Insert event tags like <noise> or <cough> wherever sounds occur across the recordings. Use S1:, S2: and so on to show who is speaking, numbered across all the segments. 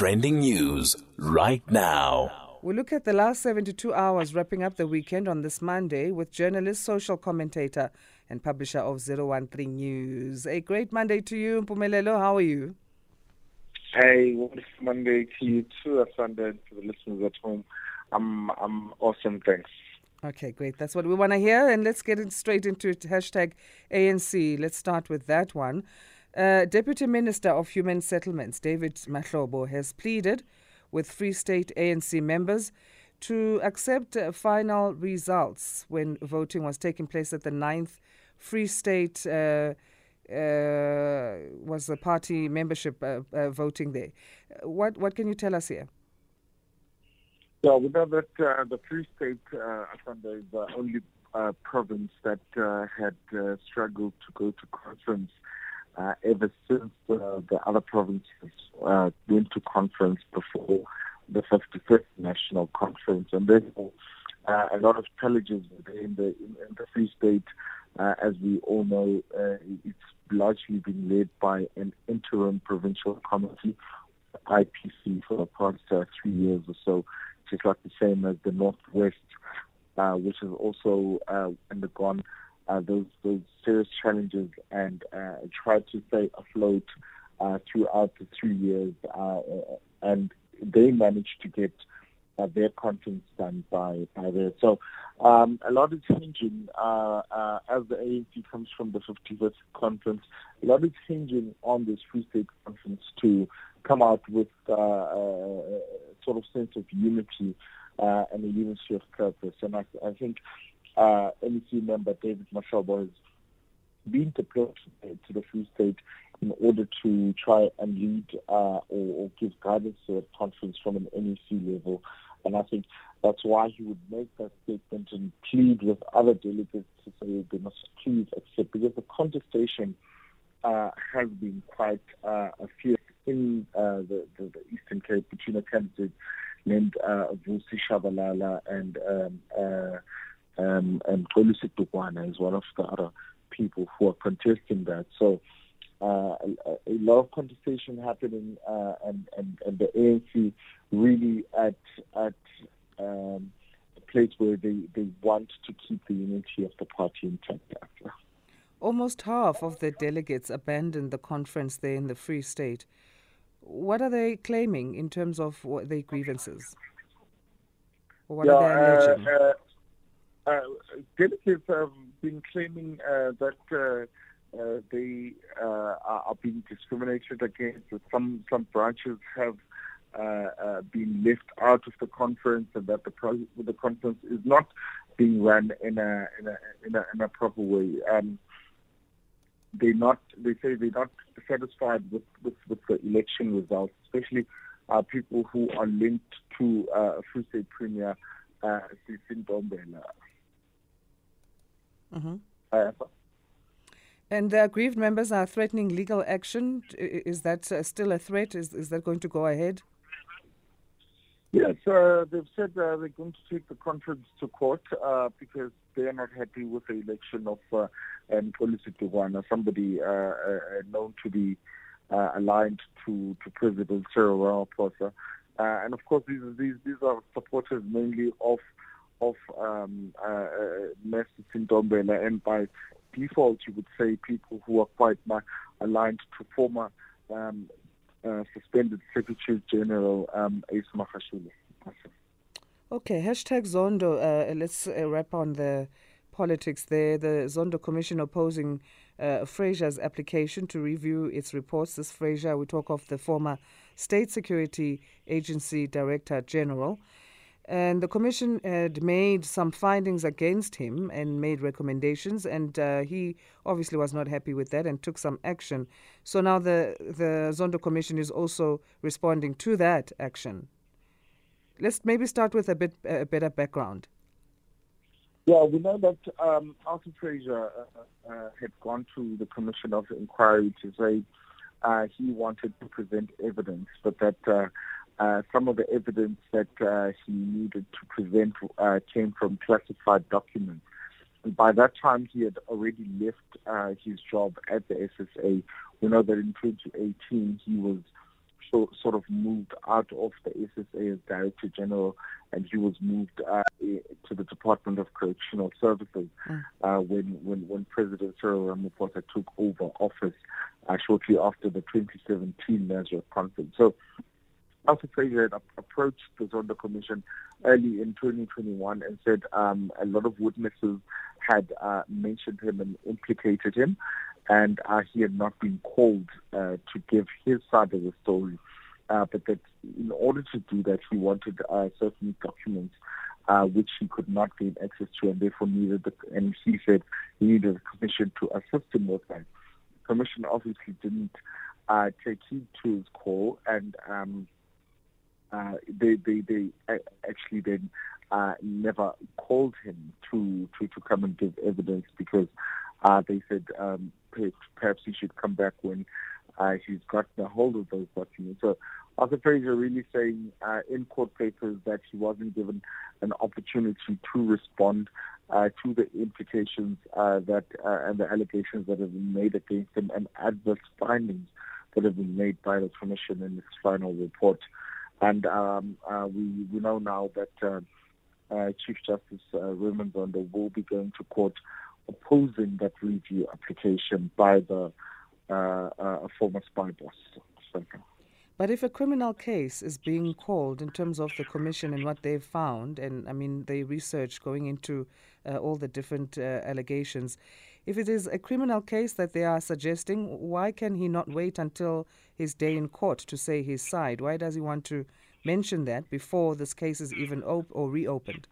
S1: Trending news right now.
S2: We look at the last 72 hours, wrapping up the weekend on this Monday with journalist, social commentator, and publisher of 013 News. A great Monday to you, Mpumelelo. How are you?
S3: Hey, wonderful Monday to you too, Sunday to the listeners at home. I'm I'm awesome, thanks.
S2: Okay, great. That's what we want to hear. And let's get it straight into it. Hashtag ANC. Let's start with that one. Uh, Deputy Minister of Human Settlements, David Mahlobo, has pleaded with Free State ANC members to accept uh, final results when voting was taking place at the 9th Free State. Uh, uh, was the party membership uh, uh, voting there? What what can you tell us here?
S3: Yeah, we know that the Free State, uh, is the only province that had struggled to go to conference uh, ever since uh, the other provinces uh, went to conference before the 55th National Conference. And therefore, uh, a lot of challenges in the, in, in the Free State, uh, as we all know, uh, it's largely been led by an interim provincial committee, IPC, for the past three years or so just like the same as the Northwest, uh, which has also uh, undergone uh, those those serious challenges and uh, tried to stay afloat uh, throughout the three years, uh, and they managed to get uh, their conference done by by there. So um, a lot is changing uh, as the ANC comes from the 51st conference. A lot is changing on this Free State conference to come out with uh, sort of sense of unity and a unity of purpose. And I, I think uh, NEC member David Mahlobo has been deployed to the Free State in order to try and lead uh, or, or, give guidance to the conference from an NEC level. And I think that's why he would make that statement and plead with other delegates to say they must please accept, because the contestation uh, has been quite uh, fierce in uh, the, the, the, Eastern Cape between a candidate named uh, Vusi Shabalala and um, uh, um, and Xolisi Dukwana is one of the other people who are contesting that. So uh, a, a, lot of contestation happening, uh, and, and and the ANC really at at um, a place where they, they want to keep the unity of the party intact. After.
S2: Almost half of the delegates abandoned the conference there in the Free State. What are they claiming in terms of what their grievances? Or what
S3: yeah,
S2: are they alleging?
S3: Uh, uh, uh, delegates have been claiming uh, that uh, uh, they are being discriminated against. Some some branches have been left out of the conference, and that the pro- the conference is not being run in a in a in a, in a proper way. Um, they not they say they're not satisfied with, with, with the election results, especially uh, people who are linked to uh, Free Premier uh.
S2: Mm-hmm. Uh, and the aggrieved members are threatening legal action. Is that uh, still a threat? Is, is that going to go ahead?
S3: Yes, uh, they've said uh, they're going to take the conference to court uh, because they are not happy with the election of uh, um, Xolisi Dukwana, somebody uh, uh, known to be uh, aligned to, to President Cyril Ramaphosa. Uh, and of course, these, these, these are supporters mainly of of um, uh, uh, Mercy Ntombela, and by default, you would say people who are quite aligned to former um, uh, suspended Secretary General um, Ace Magashule.
S2: Okay, hashtag Zondo. Uh, let's uh, wrap on the politics there. The Zondo Commission opposing uh, Fraser's application to review its reports. This Fraser, we talk of the former State Security Agency Director General. And the commission had made some findings against him and made recommendations, and uh, he obviously was not happy with that and took some action. So now the, the Zondo Commission is also responding to that action. Let's maybe start with a bit a better background.
S3: Yeah, we know that um, Arthur Fraser uh, uh, had gone to the Commission of Inquiry to say uh, he wanted to present evidence, but that uh, some of the evidence that uh, he needed to present uh, came from classified documents. And by that time, he had already left uh, his job at the SSA. We know that in 2018, he was so, sort of moved out of the SSA as Director General, and he was moved uh, to the Department of Correctional Services mm. uh, when, when when President Cyril Ramaphosa took over office uh, shortly after the 2017 Nasrec conference. So. Arthur Fraser had approached the Zondo Commission early in 2021 and said um, a lot of witnesses had uh, mentioned him and implicated him and uh, he had not been called uh, to give his side of the story. Uh, but that in order to do that, he wanted uh, certain documents uh, which he could not gain access to, and therefore needed. The, and he said he needed the commission to assist him with that. The commission obviously didn't take heed to his call, and um, they, they they actually then never called him to, to to come and give evidence because uh, they said um, perhaps he should come back when uh, he's gotten a hold of those documents. So Arthur Fraser really saying uh, in court papers that he wasn't given an opportunity to respond uh, to the implications uh, that uh, and the allegations that have been made against him and adverse findings that have been made by the commission in its final report. And um, uh, we, we know now that Chief Justice Raymond Zondo will be going to court opposing that review application by the uh, uh, former spy boss.
S2: But if a criminal case is being called in terms of the commission and what they've found, and I mean, the research going into uh, all the different uh, allegations, if it is a criminal case that they are suggesting, why can he not wait until his day in court to say his side? Why does he want to mention that before this case is even op- or reopened?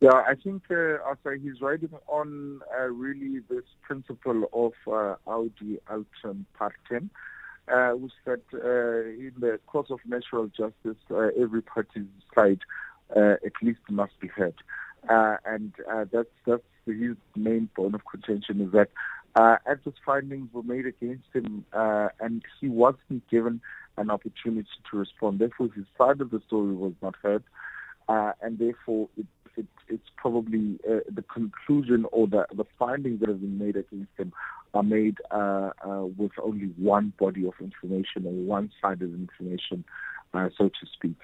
S3: Yeah, I think uh, also he's riding on uh, really this principle of uh, Audi Alteram Partem, uh, which that uh, in the course of natural justice, uh, every party's side uh, at least must be heard. and that's that's his main point of contention is that uh, adverse findings were made against him, and he wasn't given an opportunity to respond. Therefore, his side of the story was not heard, and therefore it it, it's probably uh, the conclusion or the, the findings that have been made against him are made uh, uh, with only one body of information or one side of information, uh, so to speak.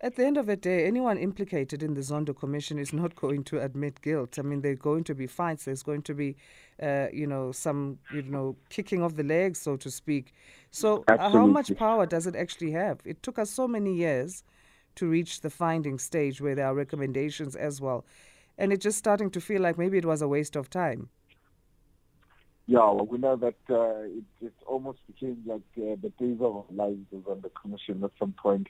S2: At the end of the day, anyone implicated in the Zondo Commission is not going to admit guilt. I mean, there's going to be fights. There's going to be, uh, you know, some, you know, kicking of the legs, so to speak. So, uh, how much power does it actually have? It took us so many years to reach the finding stage where there are recommendations as well. And it's just starting to feel like maybe it was a waste of time.
S3: Yeah, well, we know that uh, it, it almost became like uh, the days of lives was on the commission at some point.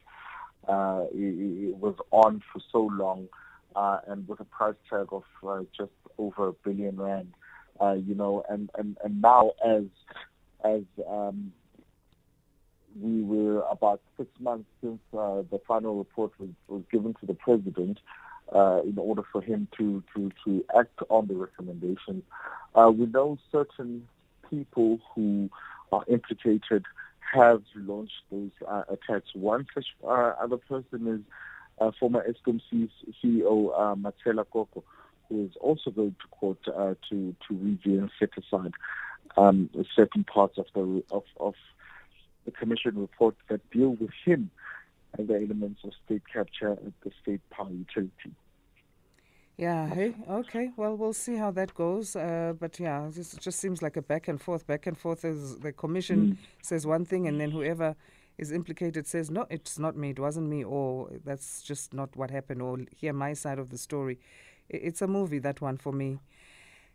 S3: Uh, it, it, was on for so long, uh, and with a price tag of uh, just over a billion rand, uh, you know, and, and, and now as as um, we were about six months since uh, the final report was, was given to the president uh, in order for him to, to, to act on the recommendations. Uh, we know certain people who are implicated have launched those uh, attacks. One such uh, other person is uh, former Eskom CEO uh, Matshela Koko, who is also going to court to to review and set aside um, certain parts of the of, of the Commission report that deal with him the elements of state capture at the state power utility.
S2: Yeah, hey, okay. Well, we'll see how that goes. Uh, but yeah, this just seems like a back and forth, back and forth. As the commission mm. says one thing, and then whoever is implicated says, no, it's not me, it wasn't me, or that's just not what happened, or hear my side of the story. It's a movie, that one for me.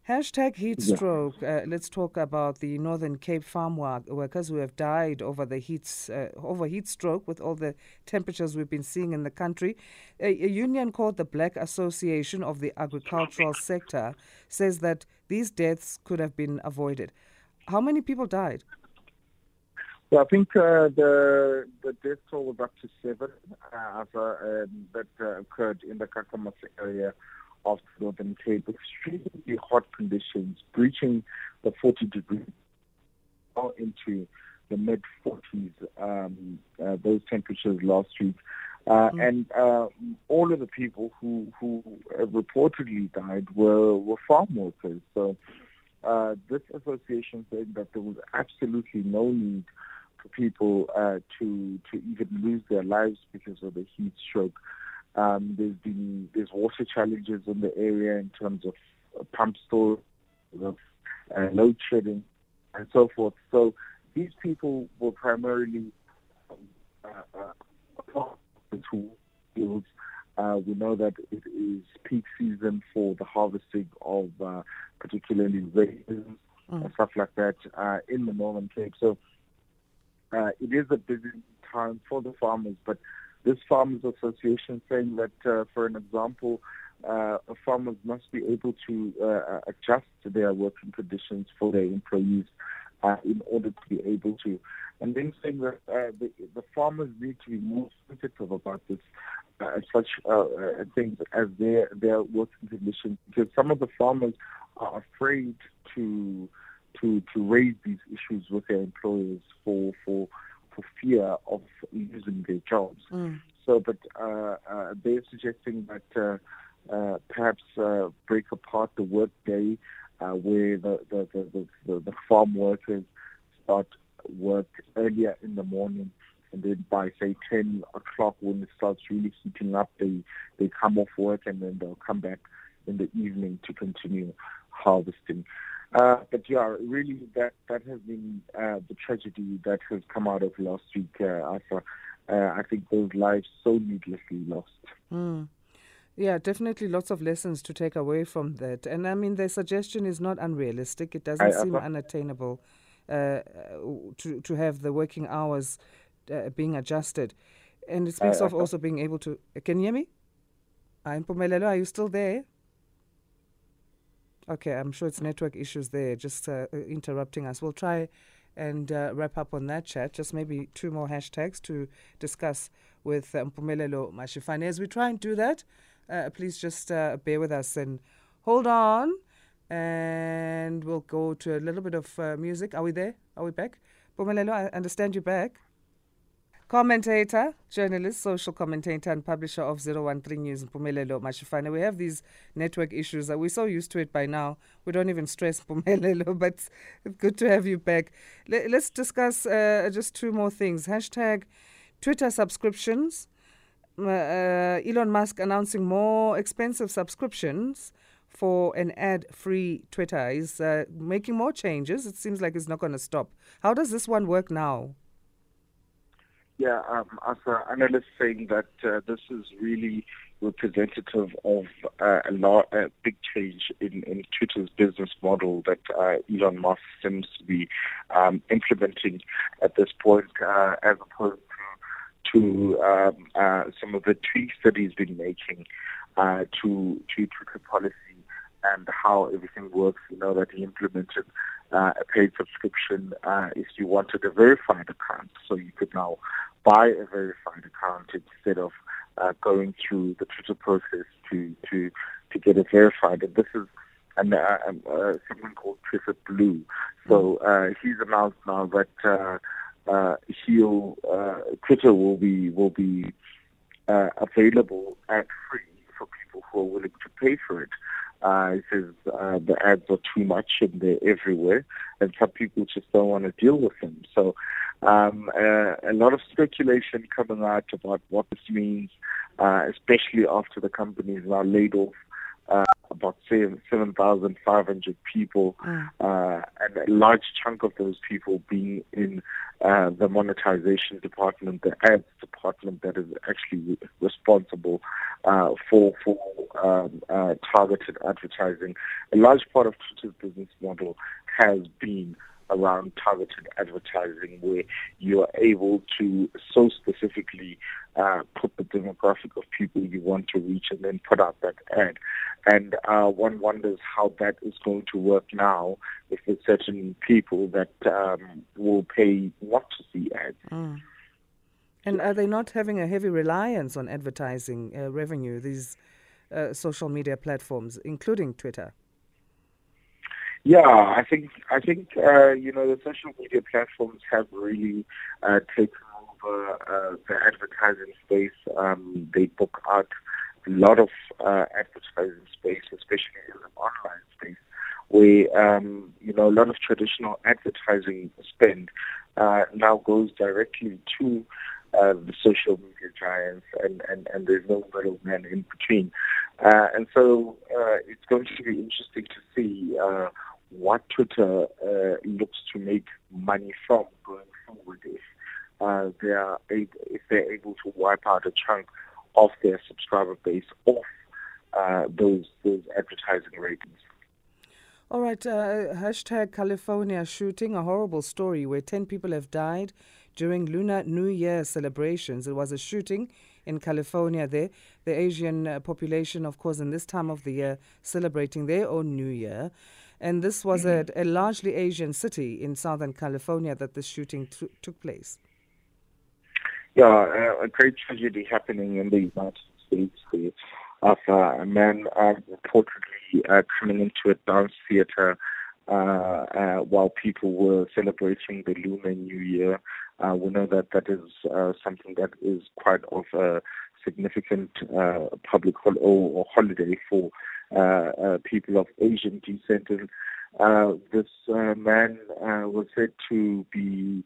S2: Hashtag heat stroke. Yeah. Uh, let's talk about the Northern Cape farm workers who have died over the heat, uh, over heat stroke with all the temperatures we've been seeing in the country. A, a, union called the Black Association of the Agricultural Sector says that these deaths could have been avoided. How many people died?
S3: Well, I think uh, the the death toll was up to seven uh, um, that uh, occurred in the Kakamas area of Northern Cape, extremely hot conditions, breaching the 40 degrees into the mid 40s, um, uh, those temperatures last week. Uh, mm-hmm. And uh, all of the people who, who reportedly died were, were farm workers. So uh, this association said that there was absolutely no need for people uh, to to even lose their lives because of the heat stroke. Um, there's been there's water challenges in the area in terms of uh, pump stores, of uh, load shedding, and so forth. So these people were primarily uh, uh, fields. Uh, we know that it is peak season for the harvesting of uh, particularly raisins mm. and stuff like that uh, in the Northern Cape. So uh, it is a busy time for the farmers, but this farmers association saying that, uh, for an example, uh, farmers must be able to uh, adjust their working conditions for their employees uh, in order to be able to. And then saying that uh, the, the farmers need to be more sensitive about this, uh, such things as their their working conditions, because some of the farmers are afraid to to to raise these issues with their employers for for for fear of losing their jobs. Mm. So, but uh, uh, they're suggesting that uh, uh, perhaps uh, break apart the workday uh, where the the, the, the, the farm workers start work earlier in the morning and then by say 10 o'clock when it starts really heating up they they come off work and then they'll come back in the evening to continue harvesting uh, but yeah, really, that that has been uh, the tragedy that has come out of last week. Uh, After, uh, I think those lives so needlessly lost.
S2: Mm. Yeah, definitely lots of lessons to take away from that. And I mean, the suggestion is not unrealistic. It doesn't I, seem unattainable uh, to to have the working hours uh, being adjusted, and it speaks of also being able to. Can you hear me? I'm Pomelelo. Are you still there? Okay, I'm sure it's network issues there, just uh, uh, interrupting us. We'll try and uh, wrap up on that chat. Just maybe two more hashtags to discuss with uh, Mpumelelo Mashifane. As we try and do that, uh, please just uh, bear with us and hold on. And we'll go to a little bit of uh, music. Are we there? Are we back? Mpumelelo, I understand you're back. Commentator, journalist, social commentator, and publisher of 013 News, Mpumelelo Mashifane. We have these network issues. That we're so used to it by now. We don't even stress Mpumelelo, <laughs> but it's good to have you back. Let, us discuss uh, just two more things. Hashtag Twitter subscriptions. Uh, uh, Elon Musk announcing more expensive subscriptions for an ad free Twitter. He's uh, making more changes. It seems like it's not going to stop. How does this one work now?
S3: Yeah, um, as an analyst saying that uh, this is really representative of uh, a, lot, a big change in, in Twitter's business model that uh, Elon Musk seems to be um, implementing at this point, uh, as opposed to, um, uh, some of the tweaks that he's been making uh, to to Twitter policy and how everything works. You know that he implemented uh, a paid subscription uh, if you wanted a verified account. So you could now buy a verified account instead of uh, going through the Twitter process to to to get it verified. And this is an, uh, um, uh, something called Twitter Blue. So uh, he's announced now that uh, uh, he'll uh, Twitter will be will be uh, available ad free for people who are willing to pay for it. Uh, he says uh, the ads are too much and they're everywhere, and some people just don't want to deal with them. So, um, uh, a lot of speculation coming out about what this means, uh, especially after the companies now laid off uh, about 7,500 people, uh, and a large chunk of those people being in uh, the monetization department, the ads department that is actually responsible uh, for for um, uh, targeted advertising. A large part of Twitter's business model has been around targeted advertising where you are able to so specifically uh, put the demographic of people you want to reach and then put out that ad. And uh, one wonders how that is going to work now if there's certain people that um, will pay not to see ads. Mm.
S2: And are they not having a heavy reliance on advertising uh, revenue, these uh, social media platforms, including Twitter?
S3: Yeah, I think I think uh, you know the social media platforms have really uh, taken over uh, the advertising space. Um, they book out a lot of uh, advertising space, especially in the online space, where um, you know a lot of traditional advertising spend uh, now goes directly to uh, the social media giants, and, and, and there's no middleman in between. Uh, and so uh, it's going to be interesting to see uh, what Twitter uh, looks to make money from going forward if uh, they are able, if they're able to wipe out a chunk of their subscriber base off uh, those those advertising ratings.
S2: All right, uh, hashtag California shooting, a horrible story where 10 people have died during Lunar New Year celebrations. It was a shooting in California there. The Asian uh, population, of course, in this time of the year, celebrating their own New Year. And this was mm-hmm. a, a, largely Asian city in Southern California that the shooting t- took place.
S3: Yeah, uh, a great tragedy happening in the United States of uh, a man uh, reportedly uh, coming into a dance theater uh, uh, while people were celebrating the Lunar New Year. Uh, we know that that is something that is quite of a significant public hol- or, holiday for people of Asian descent. And this man was said to be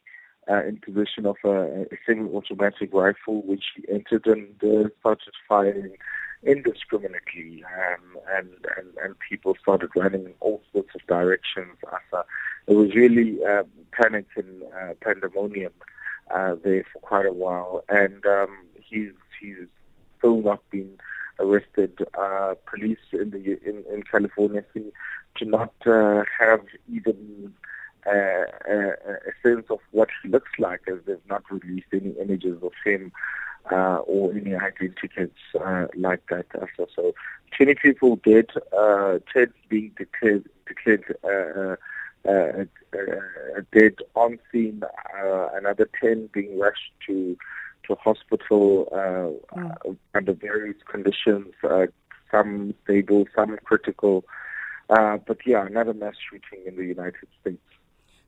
S3: uh, in possession of a, a semi-automatic rifle, which he entered and uh, started firing indiscriminately, um, and, and and people started running in all sorts of directions. After it was really uh, panic and uh, pandemonium uh, there for quite a while, and um, he's he's still not been arrested. Uh, police in the in, in California seem to not uh, have even uh, a, a sense of what he looks like, as they've not released any images of him uh, or any identities uh, like that. So, so 20 people dead, uh, 10 being declared, declared uh, uh, uh, dead on scene, another 10 being rushed to to hospital mm. under various conditions, some stable, some critical. but yeah, another mass shooting in the United States.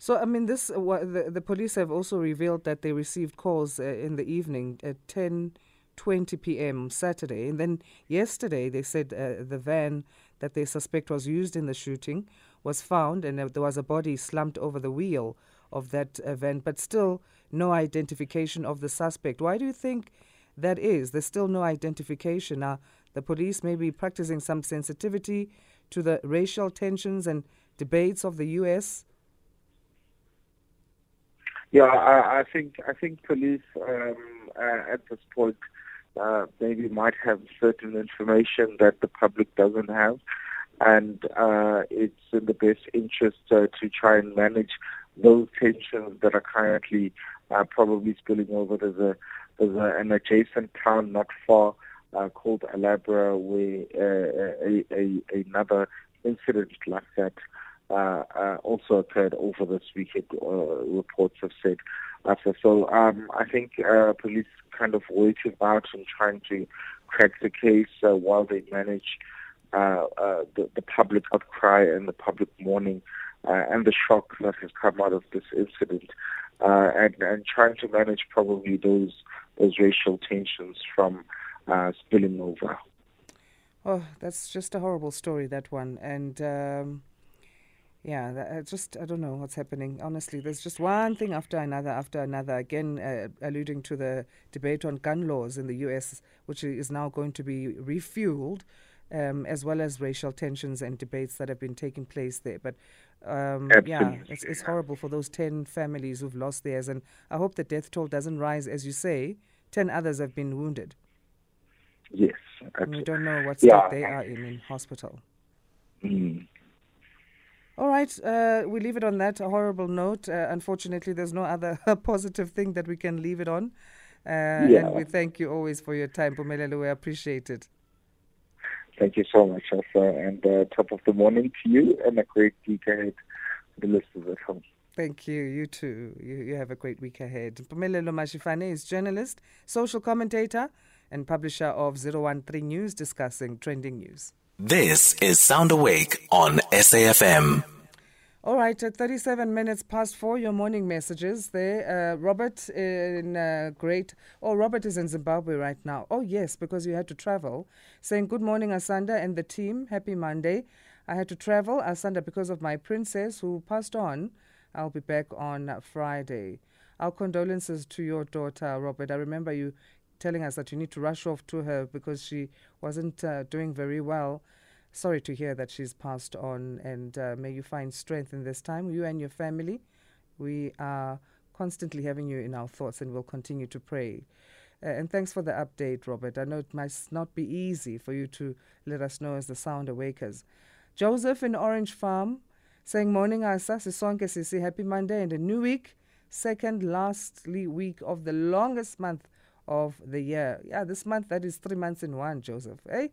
S2: So, I mean, this uh, the, the police have also revealed that they received calls uh, in the evening at 10 20 p.m. Saturday. And then yesterday, they said uh, the van that they suspect was used in the shooting was found, and uh, there was a body slumped over the wheel of that uh, van, but still no identification of the suspect. Why do you think that is? There's still no identification. Now, the police may be practicing some sensitivity to the racial tensions and debates of the U.S.
S3: Yeah, I, I think I think police um, uh, at this point uh, maybe might have certain information that the public doesn't have, and uh, it's in the best interest uh, to try and manage those tensions that are currently uh, probably spilling over. There's a there's a, an adjacent town not far uh, called Alhambra where a, a, a, another incident like that uh, uh, also occurred over this weekend, uh, reports have said. After. So um, I think uh, police kind of waiting out and trying to crack the case uh, while they manage uh, uh, the, the public outcry and the public mourning uh, and the shock that has come out of this incident, uh, and, and trying to manage probably those those racial tensions from uh, spilling over.
S2: Oh, that's just a horrible story, that one. And um, yeah, that, uh, just I don't know what's happening. Honestly, there's just one thing after another after another. Again, uh, alluding to the debate on gun laws in the U.S., which is now going to be refueled, um, as well as racial tensions and debates that have been taking place there. But um, yeah, it's, it's horrible for those ten families who've lost theirs, and I hope the death toll doesn't rise. As you say, ten others have been wounded.
S3: Yes,
S2: absolutely. we don't know what state yeah. they are in in hospital.
S3: Mm.
S2: All right, uh, we leave it on that horrible note. Uh, unfortunately, there's no other <laughs> positive thing that we can leave it on. Uh, yeah. And we thank you always for your time, Pumelelo. We appreciate it.
S3: Thank you so much, Elsa. And uh, top of the morning to you and a great week ahead to the listeners at home.
S2: Thank you. You too. You, you have a great week ahead. Pumelelo Mashifane is journalist, social commentator, and publisher of 013 News discussing trending news.
S1: This is Sound Awake on SAFM.
S2: All right, at 37 minutes past four, your morning messages there. Uh, Robert in uh, Great. Oh, Robert is in Zimbabwe right now. Oh, yes, because you had to travel. Saying, Good morning, Asanda and the team. Happy Monday. I had to travel Asanda because of my princess who passed on. I'll be back on Friday. Our condolences to your daughter, Robert. I remember you telling us that you need to rush off to her because she wasn't uh, doing very well. Sorry to hear that she's passed on, and uh, may you find strength in this time, you and your family. We are constantly having you in our thoughts and we'll continue to pray. Uh, and thanks for the update, Robert. I know it might not be easy for you to let us know as the sound awakers. Joseph in Orange Farm saying, Morning, Asa, Sisonke Sisi, happy Monday and a new week. Second lastly week of the longest month of the year. Yeah, this month, that is three months in one, Joseph. Eh?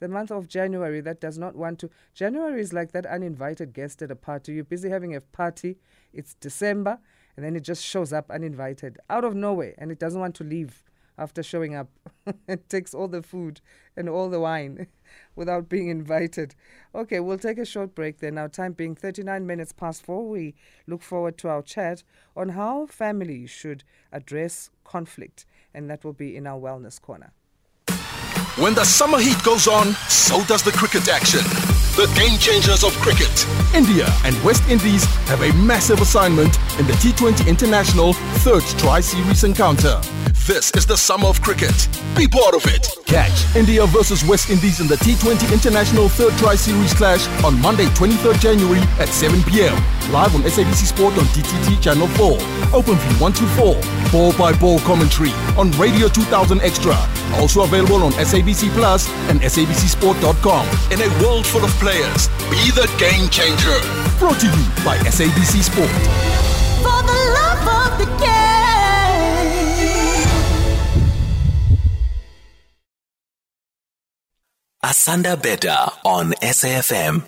S2: The month of January, that does not want to. January is like that uninvited guest at a party. You're busy having a party. It's December, and then it just shows up uninvited out of nowhere, and it doesn't want to leave after showing up. <laughs> it takes all the food and all the wine <laughs> without being invited. Okay, we'll take a short break then. Our time being 39 minutes past four, we look forward to our chat on how families should address conflict, and that will be in our Wellness Corner.
S4: When the summer heat goes on, so does the cricket action. The game changers of cricket. India and West Indies have a massive assignment in the T20 International third Tri Series encounter. This is the summer of cricket. Be part of it. Catch India versus West Indies in the T20 International Third Tri Series clash on Monday, 23rd January at 7 p.m. Live on SABC Sport on DTT Channel 4. Open view 124. Ball by ball commentary on Radio 2000 Extra. Also available on SABC Plus and SABCSport.com. In a world full of players, be the game changer. Brought to you by SABC Sport.
S5: For the love of the game.
S1: Asanda Beta on SAFM.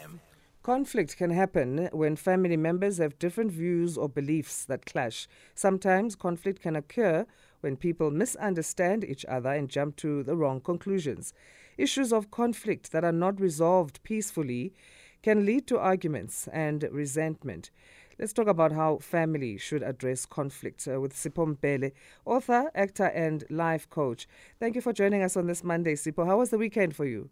S2: Conflict can happen when family members have different views or beliefs that clash. Sometimes conflict can occur when people misunderstand each other and jump to the wrong conclusions. Issues of conflict that are not resolved peacefully can lead to arguments and resentment. Let's talk about how family should address conflict uh, with Sipho Mbele, author, actor, and life coach. Thank you for joining us on this Monday, Sipho. How was the weekend for you?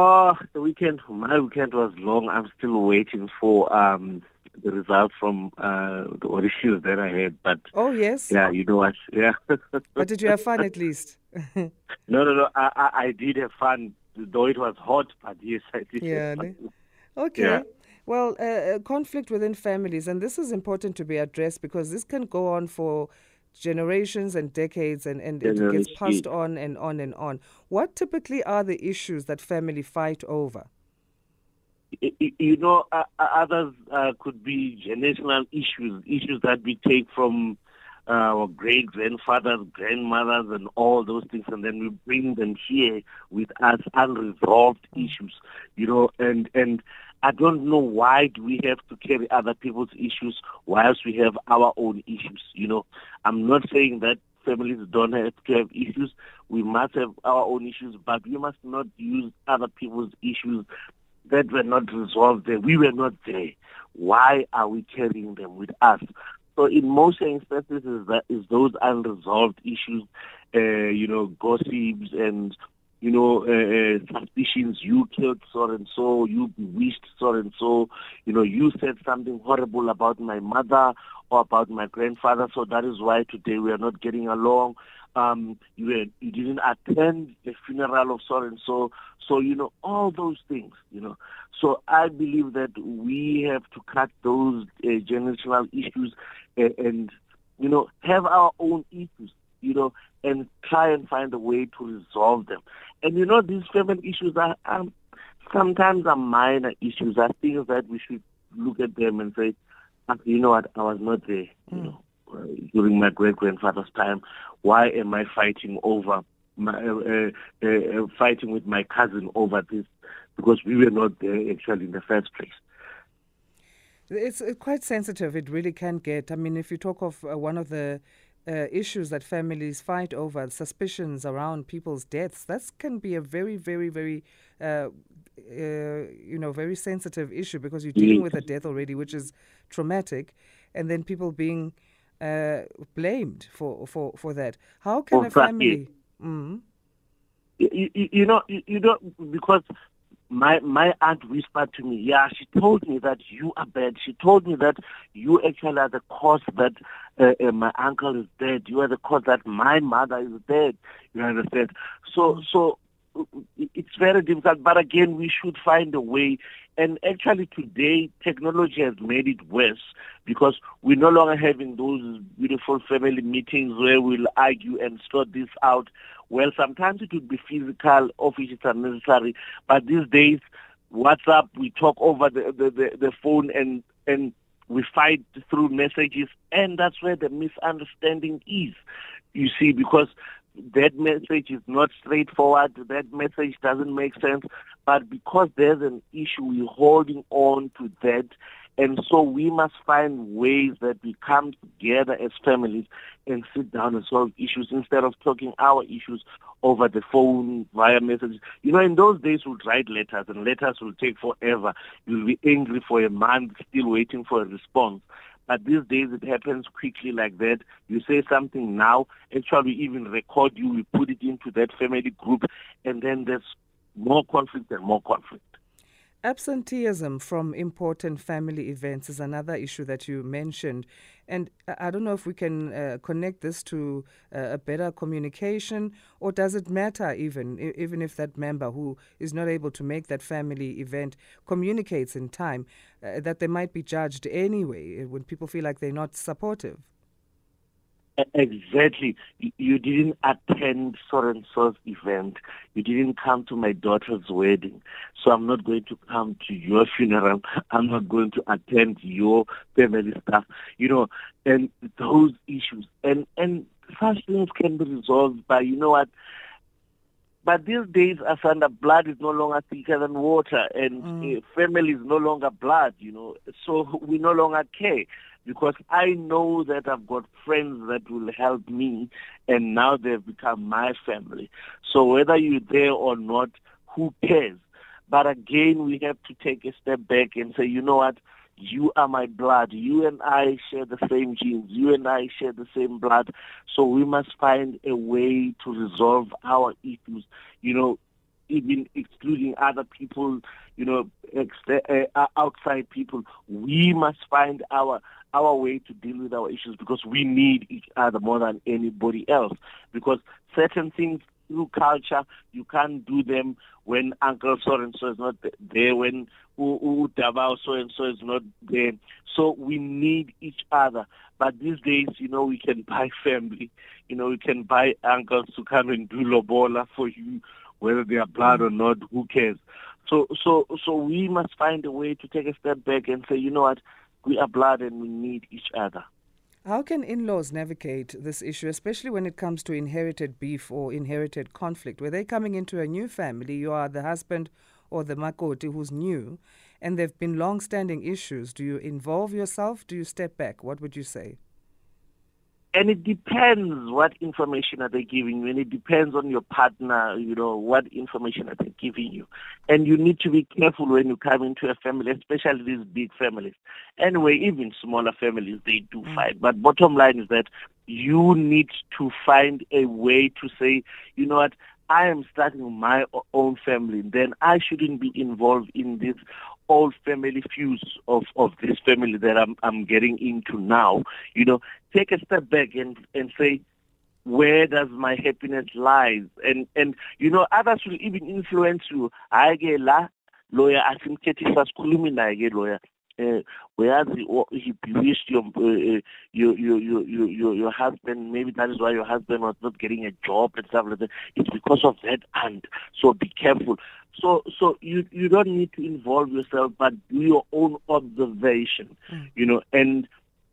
S6: Oh, the weekend, my weekend was long. I'm still waiting for um, the results from uh, the auditions that I had. But
S2: Oh, yes.
S6: yeah, you know what? Yeah.
S2: But did you have fun at least? <laughs>
S6: no, no, no. I, I, I did have fun, though it was hot. But yes, I did.
S2: Yeah,
S6: have fun.
S2: Okay.
S6: Yeah.
S2: Well, uh, uh, conflict within families, and this is important to be addressed because this can go on for generations and decades and, and it gets passed on and on and on. What typically are the issues that family fight over?
S6: You know, uh, uh, others uh, could be generational issues, issues that we take from uh, our great grandfathers, grandmothers, and all those things, and then we bring them here with us unresolved issues. You know, and and I don't know why do we have to carry other people's issues whilst we have our own issues. You know, I'm not saying that families don't have to have issues. We must have our own issues, but we must not use other people's issues that were not resolved there. We were not there. Why are we carrying them with us? So in most instances, is that is those unresolved issues, uh, you know, gossips and you know uh, uh, suspicions. You killed so and so. You bewitched so and so. You know, you said something horrible about my mother or about my grandfather. So that is why today we are not getting along. Um, you were, you didn't attend the funeral of so and so. So you know all those things. You know. So I believe that we have to cut those uh, generational issues uh, and you know have our own issues. You know, and try and find a way to resolve them. And you know, these family issues are um, sometimes are minor issues. Are things that we should look at them and say, "Ah, you know what, I was not there. You know, uh, during my great grandfather's time. Why am I fighting over my uh, uh, uh, fighting with my cousin over this? Because we were not there actually in the first place.
S2: It's uh, quite sensitive. It really can get. I mean, if you talk of uh, one of the uh, issues that families fight over, suspicions around people's deaths, that can be a very, very, very, uh, uh, you know, very sensitive issue because you're dealing with a death already, which is traumatic, and then people being uh, blamed for, for, for that. How can a
S6: Exactly.
S2: family? Mm,
S6: you, you, you know, you, you don't because my my aunt whispered to me, yeah, she told me that you are bad. She told me that you actually are the cause that uh, uh, my uncle is dead. You are the cause that my mother is dead. You understand? So so it's very difficult. But again, we should find a way. And actually, today technology has made it worse because we're no longer having those beautiful family meetings where we'll argue and sort this out. Well, sometimes it would be physical, of which it's unnecessary. But these days, WhatsApp, we talk over the, the, the, the phone and, and we fight through messages. And that's where the misunderstanding is, you see, because that message is not straightforward. That message doesn't make sense. But because there's an issue, we're holding on to that and so we must find ways that we come together as families and sit down and solve issues instead of talking our issues over the phone via messages. You know, in those days we'd write letters and letters will take forever. You'll be angry for a month still waiting for a response. But these days it happens quickly like that. You say something now, actually we even record you, we put it into that family group, and then there's more conflict and more conflict.
S2: Absenteeism from important family events is another issue that you mentioned. And I don't know if we can uh, connect this to uh, a better communication, or does it matter even, even if that member who is not able to make that family event communicates in time, uh, that they might be judged anyway when people feel like they're not supportive?
S6: Exactly. You didn't attend so and so's event. You didn't come to my daughter's wedding. So I'm not going to come to your funeral. I'm not going to attend your family stuff. You know, and those issues. And, and such things can be resolved by, you know what, but these days, Asanda, blood is no longer thicker than water, and mm. uh, family is no longer blood, you know. So we no longer care because I know that I've got friends that will help me, and now they've become my family. So whether you're there or not, who cares? But again, we have to take a step back and say, you know what? You are my blood. You and I share the same genes. You and I share the same blood. So we must find a way to resolve our issues. You know, even excluding other people, you know, ex- uh, outside people. We must find our our way to deal with our issues because we need each other more than anybody else. Because certain things through culture, you can't do them when Uncle so and so is not there, when Davao so and so is not there. So we need each other. But these days, you know, we can buy <laughs> family. You know, we can buy uncles to come and do lobola for you, whether they are blood or not. Who cares? So, so, so we must find a way to take a step back and say, you know what, we are blood and we need each other.
S2: How can in laws navigate this issue, especially when it comes to inherited beef or inherited conflict? Where they're coming into a new family, you are the husband or the makoti who's new, and there have been long standing issues. Do you involve yourself? Do you step back? What would you say?
S6: And it depends what information are they giving you and it depends on your partner you know what information are they giving you. And you need to be careful when you come into a family especially these big families. Anyway even smaller families they do mm. fight but bottom line is that you need to find a way to say you know what? I am starting my own family, then I shouldn't be involved in this all family feuds of, of this family that I'm, I'm getting into now, you know, take a step back and, and say, where does my happiness lies? And, and, you know, others will even influence you. I get la, lawyer, sikhulumi naye ke lawyer uh, uyazi he bewitched your, uh, your, your, your, your, your husband, maybe that is why your husband was not getting a job and stuff like that. It's because of that aunt. So be careful. So, so you you don't need to involve yourself, but do your own observation, mm. you know, and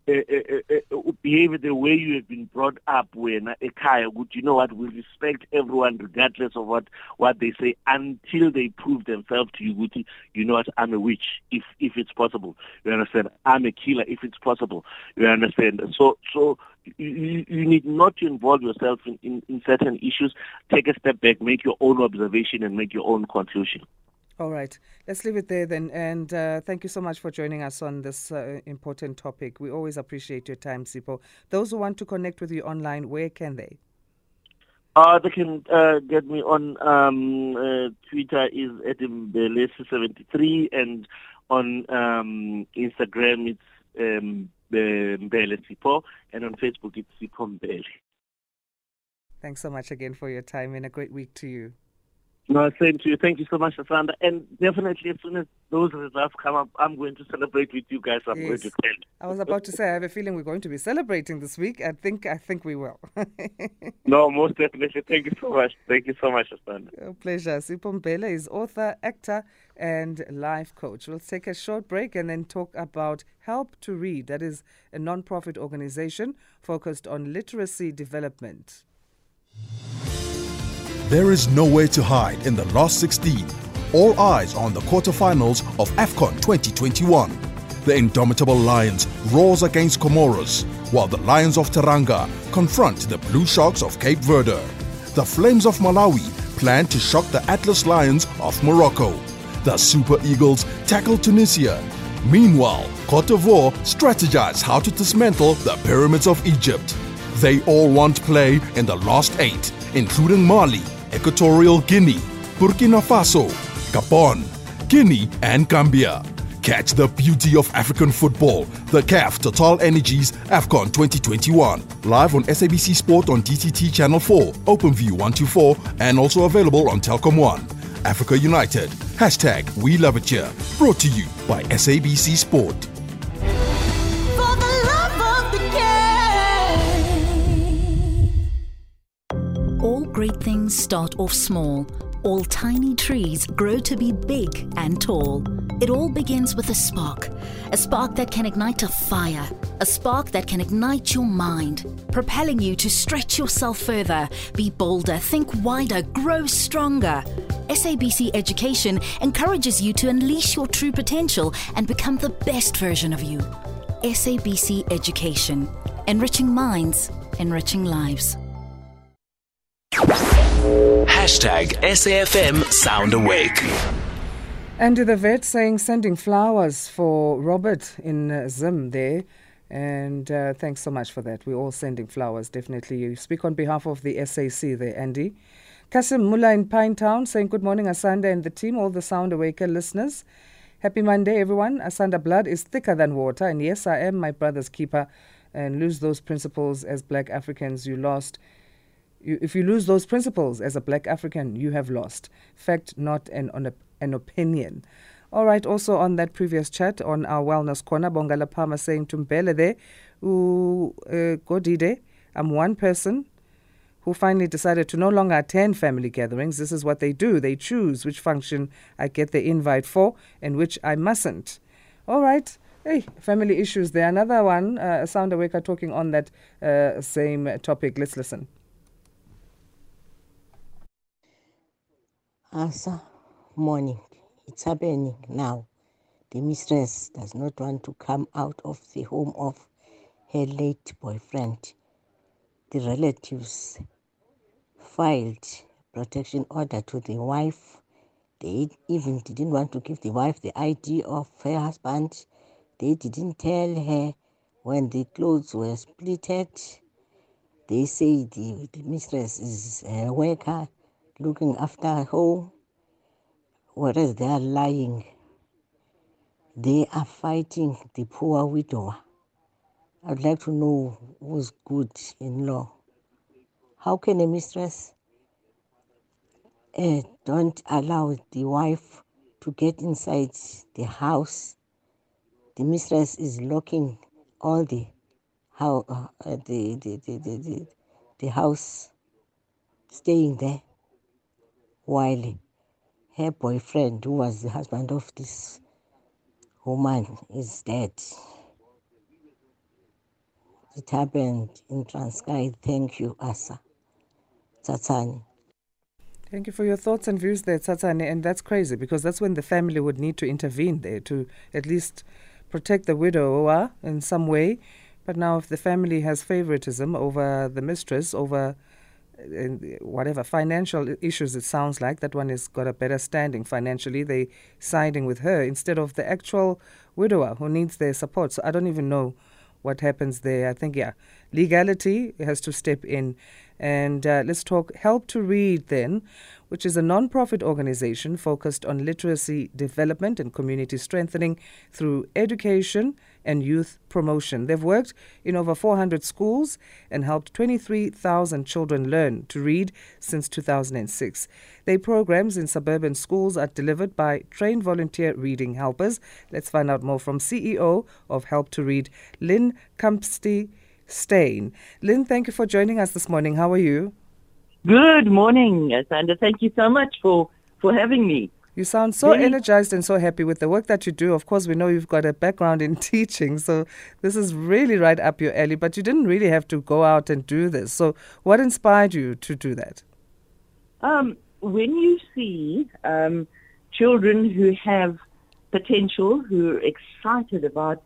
S6: Eh, eh, eh, behave the way you have been brought up when ekhaya would you know what we respect everyone regardless of what what they say until they prove themselves to you you know what I'm a witch if if it's possible. You understand? I'm a killer if it's possible. You understand? So so you, you need not to involve yourself in, in, in certain issues. Take a step back make your own observation and make your own conclusion
S2: all right. Let's leave it there then. And uh, thank you so much for joining us on this uh, important topic. We always appreciate your time, Sipho. Those who want to connect with you online, where can they?
S6: Uh, they can uh, get me on um, uh, Twitter is Mbele73 and on um, Instagram it's um, Mbele Sipo and on Facebook it's Sipo Mbele.
S2: Thanks so much again for your time and a great week to you.
S6: No, same to you. Thank you so much, Asanda. And definitely, as soon as those results come up, I'm going to celebrate with you guys. I'm
S2: Yes.
S6: going to tell.
S2: I was about to say I have a feeling we're going to be celebrating this week. I think I think we will. <laughs>
S6: No, most definitely. Thank you so much. Thank you so much, Asanda.
S2: A pleasure. Sipho Mbele is author, actor, and life coach. We'll take a short break and then talk about Help to Read. That is a non-profit organization focused on literacy development.
S4: There is nowhere to hide in the last 16. All eyes on the quarterfinals of AFCON 2021. The indomitable Lions roars against Comoros, while the Lions of Teranga confront the Blue Sharks of Cape Verde. The Flames of Malawi plan to shock the Atlas Lions of Morocco. The Super Eagles tackle Tunisia. Meanwhile, Cote d'Ivoire strategize how to dismantle the pyramids of Egypt. They all want play in the last eight, including Mali, Equatorial Guinea, Burkina Faso, Gabon, Guinea, and Gambia. Catch the beauty of African football, the CAF Total Energies AFCON 2021. Live on SABC Sport on DTT Channel 4, OpenView 124, and also available on Telkom 1. Africa United. Hashtag We Love It Here. Brought to you by SABC Sport.
S7: Great things start off small. All tiny trees grow to be big and tall. It all begins with a spark. A spark that can ignite a fire. A spark that can ignite your mind, propelling you to stretch yourself further, be bolder, think wider, grow stronger. SABC Education encourages you to unleash your true potential and become the best version of you. SABC Education, enriching minds, enriching lives.
S1: Hashtag SAFM Sound Awake.
S2: Andy the vet saying sending flowers for Robert in uh, Zim there. And uh, thanks so much for that. We're all sending flowers, definitely. You speak on behalf of the SAC there, Andy. Kasim Mullah in Pinetown saying good morning, Asanda and the team, all the Sound Awaker listeners. Happy Monday, everyone. Asanda blood is thicker than water. And yes, I am my brother's keeper. And lose those principles as black Africans, you lost. You, if you lose those principles as a black African, you have lost. Fact, not an, an, an opinion. All right, also on that previous chat on our wellness corner, Bongala Palmer saying to Mbele there, uh, Godide, I'm one person who finally decided to no longer attend family gatherings. This is what they do. They choose which function I get the invite for and which I mustn't. All right. Hey, family issues there. Another one, uh, sound awaker talking on that uh, same topic. Let's listen.
S8: Asa, morning. It's happening now. The mistress does not want to come out of the home of her late boyfriend. The relatives filed protection order to the wife. They even didn't want to give the wife the ID of her husband. They didn't tell her when the clothes were splitted. They say the, the mistress is a worker looking after home, whereas they are lying. They are fighting the poor widower. I'd like to know who's good in law. How can a mistress uh, don't allow the wife to get inside the house? The mistress is locking all the how uh, the, the, the, the, the house, staying there, while her boyfriend, who was the husband of this woman, is dead. It happened in Transkei. Thank you, Asa. Tatsani.
S2: Thank you for your thoughts and views there, Tatsane. And that's crazy because that's when the family would need to intervene there to at least protect the widower in some way. But now, if the family has favoritism over the mistress, over whatever financial issues, it sounds like that one has got a better standing financially. They siding with her instead of the actual widower who needs their support. So I don't even know what happens there. I think yeah, legality has to step in And uh, let's talk Help to Read then, which is a non profit organization focused on literacy development and community strengthening through education and youth promotion. They've worked in over 400 schools and helped 23,000 children learn to read since 2006. Their programs in suburban schools are delivered by trained volunteer reading helpers. Let's find out more from CEO of Help to Read, Lynn kampsti-stain. Lynn, thank you for joining us this morning. How are you?
S9: Good morning, Sandra. Thank you so much for, for having me.
S2: You sound so
S9: Really?
S2: energized and so happy with the work that you do. Of course, we know you've got a background in <laughs> teaching, so this is really right up your alley, but you didn't really have to go out and do this. So, what inspired you to do that?
S9: Um, when you see um, children who have potential, who are excited about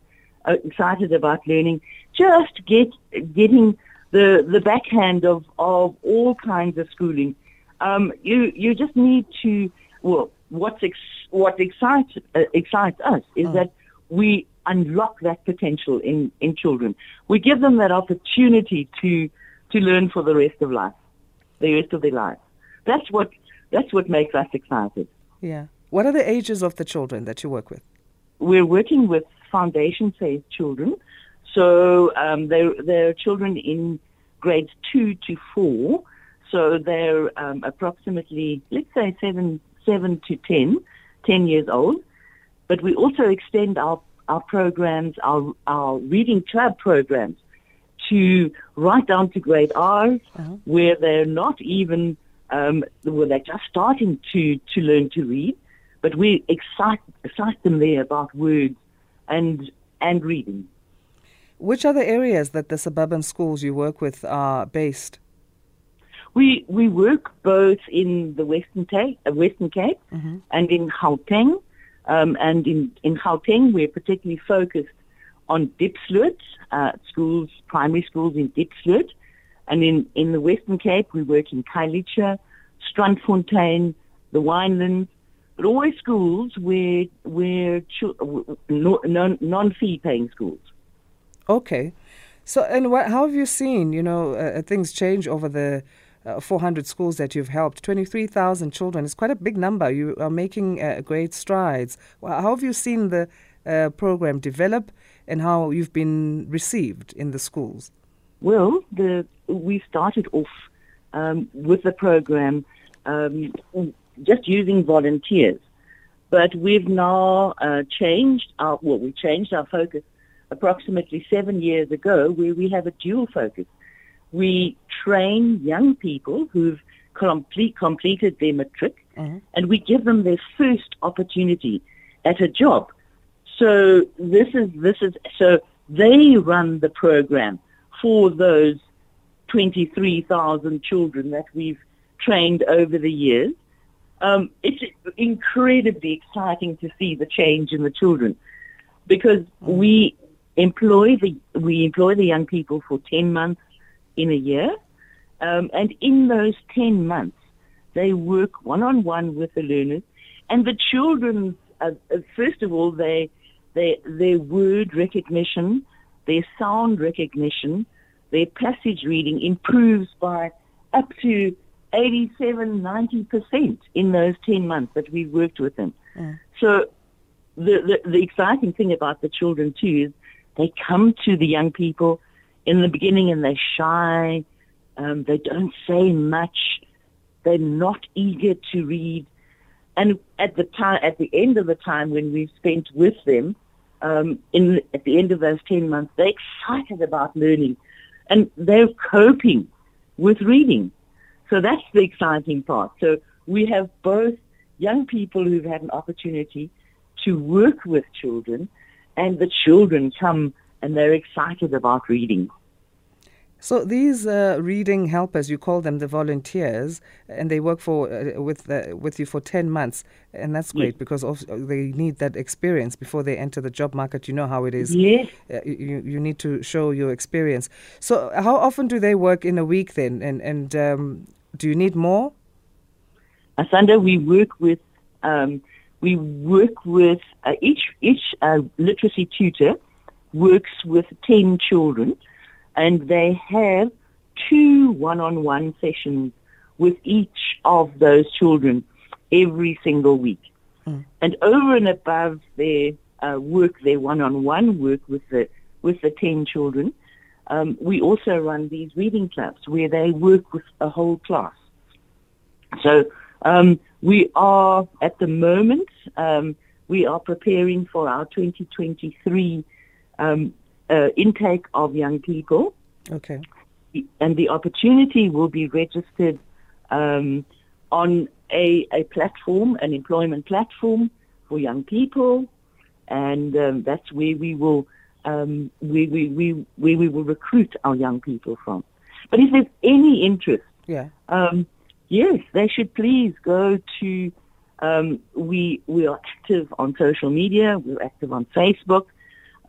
S9: uh, excited about learning, just get getting the the backhand of of all kinds of schooling. Um, you you just need to well, what's ex, what excites uh, excites us is that we unlock that potential in in children. We give them that opportunity to to learn for the rest of life, the rest of their lives. That's what that's what makes us excited.
S2: Yeah. What are the ages of the children that you work with?
S9: We're working with foundation phase children, so um, they're they're children in grades two to four. So they're um, approximately let's say seven seven to 10, 10 years old. But we also extend our our programs, our our reading club programs, to right down to grade R, where they're not even um, where they're just starting to to learn to read, but we excite excite them there about words and and reading.
S2: Which are the areas that the suburban schools you work with are based?
S9: We we work both in the Western Cape, uh, Western Cape, and in Gauteng. Um, and in in Gauteng, we're particularly focused on Diepsloot, uh, schools, primary schools in Diepsloot. And in, in the Western Cape, we work in Khayelitsha, Strandfontein, the Winelands, but always schools where, where non-fee paying schools.
S2: Okay. So, and what, how have you seen, you know, uh, things change over the uh, 400 schools that you've helped? 23,000 children It's quite a big number. You are making uh, great strides. How have you seen the uh, program develop and how you've been received in the schools?
S9: Well, the, we started off um, with the program um, just using volunteers, but we've now uh, changed our well, we changed our focus approximately seven years ago, where we have a dual focus. We train young people who've complete, completed their matric, and we give them their first opportunity at a job. So this is this is so they run the program for those 23,000 children that we've trained over the years. Um, it's incredibly exciting to see the change in the children because we employ the we employ the young people for 10 months in a year, um, and in those 10 months they work one on one with the learners, and the children. Uh, uh, first of all, they their, their word recognition, their sound recognition, their passage reading improves by up to 87, 90% in those 10 months that we've worked with them. So the, the, the exciting thing about the children too is they come to the young people in the beginning and they're shy, um, they don't say much, they're not eager to read. And at the time, at the end of the time when we've spent with them, um, in at the end of those ten months, they're excited about learning, and they're coping with reading. So that's the exciting part. So we have both young people who've had an opportunity to work with children, and the children come and they're excited about reading.
S2: So these uh, reading helpers, you call them the volunteers, and they work for uh, with uh, with you for ten months, and that's great because of, they need that experience before they enter the job market. You know how it is.
S9: Yes.
S2: Uh, you you need to show your experience. So how often do they work in a week then, and and um, do you need more?
S9: Asanda, we work with um, we work with uh, each each uh, literacy tutor works with ten children, and they have two one-on-one sessions with each of those children every single week. And over and above their uh, work, their one-on-one work with the with the ten children, um, we also run these reading clubs where they work with a whole class. So um, we are at the moment um, we are preparing for our 2023 um, uh, intake of young people,
S2: Okay.
S9: and the opportunity will be registered um, on a, a platform, an employment platform for young people, and um, that's where we will um, where we, we where we will recruit our young people from. But if there's any interest
S2: Yeah.
S9: um, yes, they should please go to. Um, we we are active on social media. We're active on Facebook.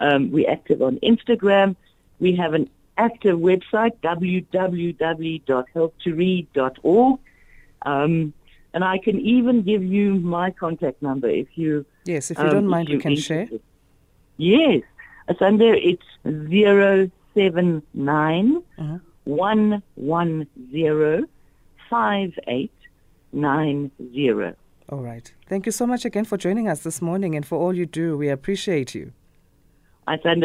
S9: Um, we're active on Instagram. We have an active website www.helptoread.org. Um, and I can even give you my contact number if you.
S2: Yes, if you
S9: um,
S2: don't mind, we
S9: you're
S2: can share.
S9: Yes, it's under it's zero seven nine
S2: Uh-huh.
S9: one one zero five eight nine zero.
S2: All right. Thank you so much again for joining us this morning and for all you do. We appreciate you.
S9: I.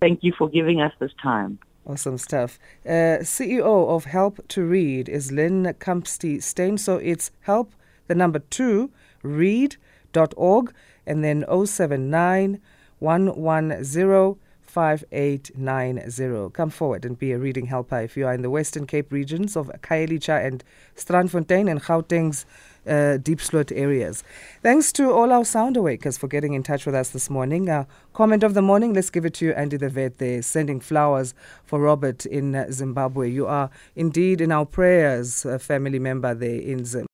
S9: Thank you for giving us this time.
S2: Awesome stuff. Uh, CEO of Help to Read is Lynn kampsti-stain, So it's help, the number two, read.org, and then 079 5890. Come forward and be a reading helper if you are in the Western Cape regions of Khayelitsha and Strandfontein and Gauteng's uh, Diepsloot areas. Thanks to all our sound awakers for getting in touch with us this morning. Comment of the morning, let's give it to you, Andy the Vet there, sending flowers for Robert in uh, Zimbabwe. You are indeed in our prayers, a family member there in Zimbabwe.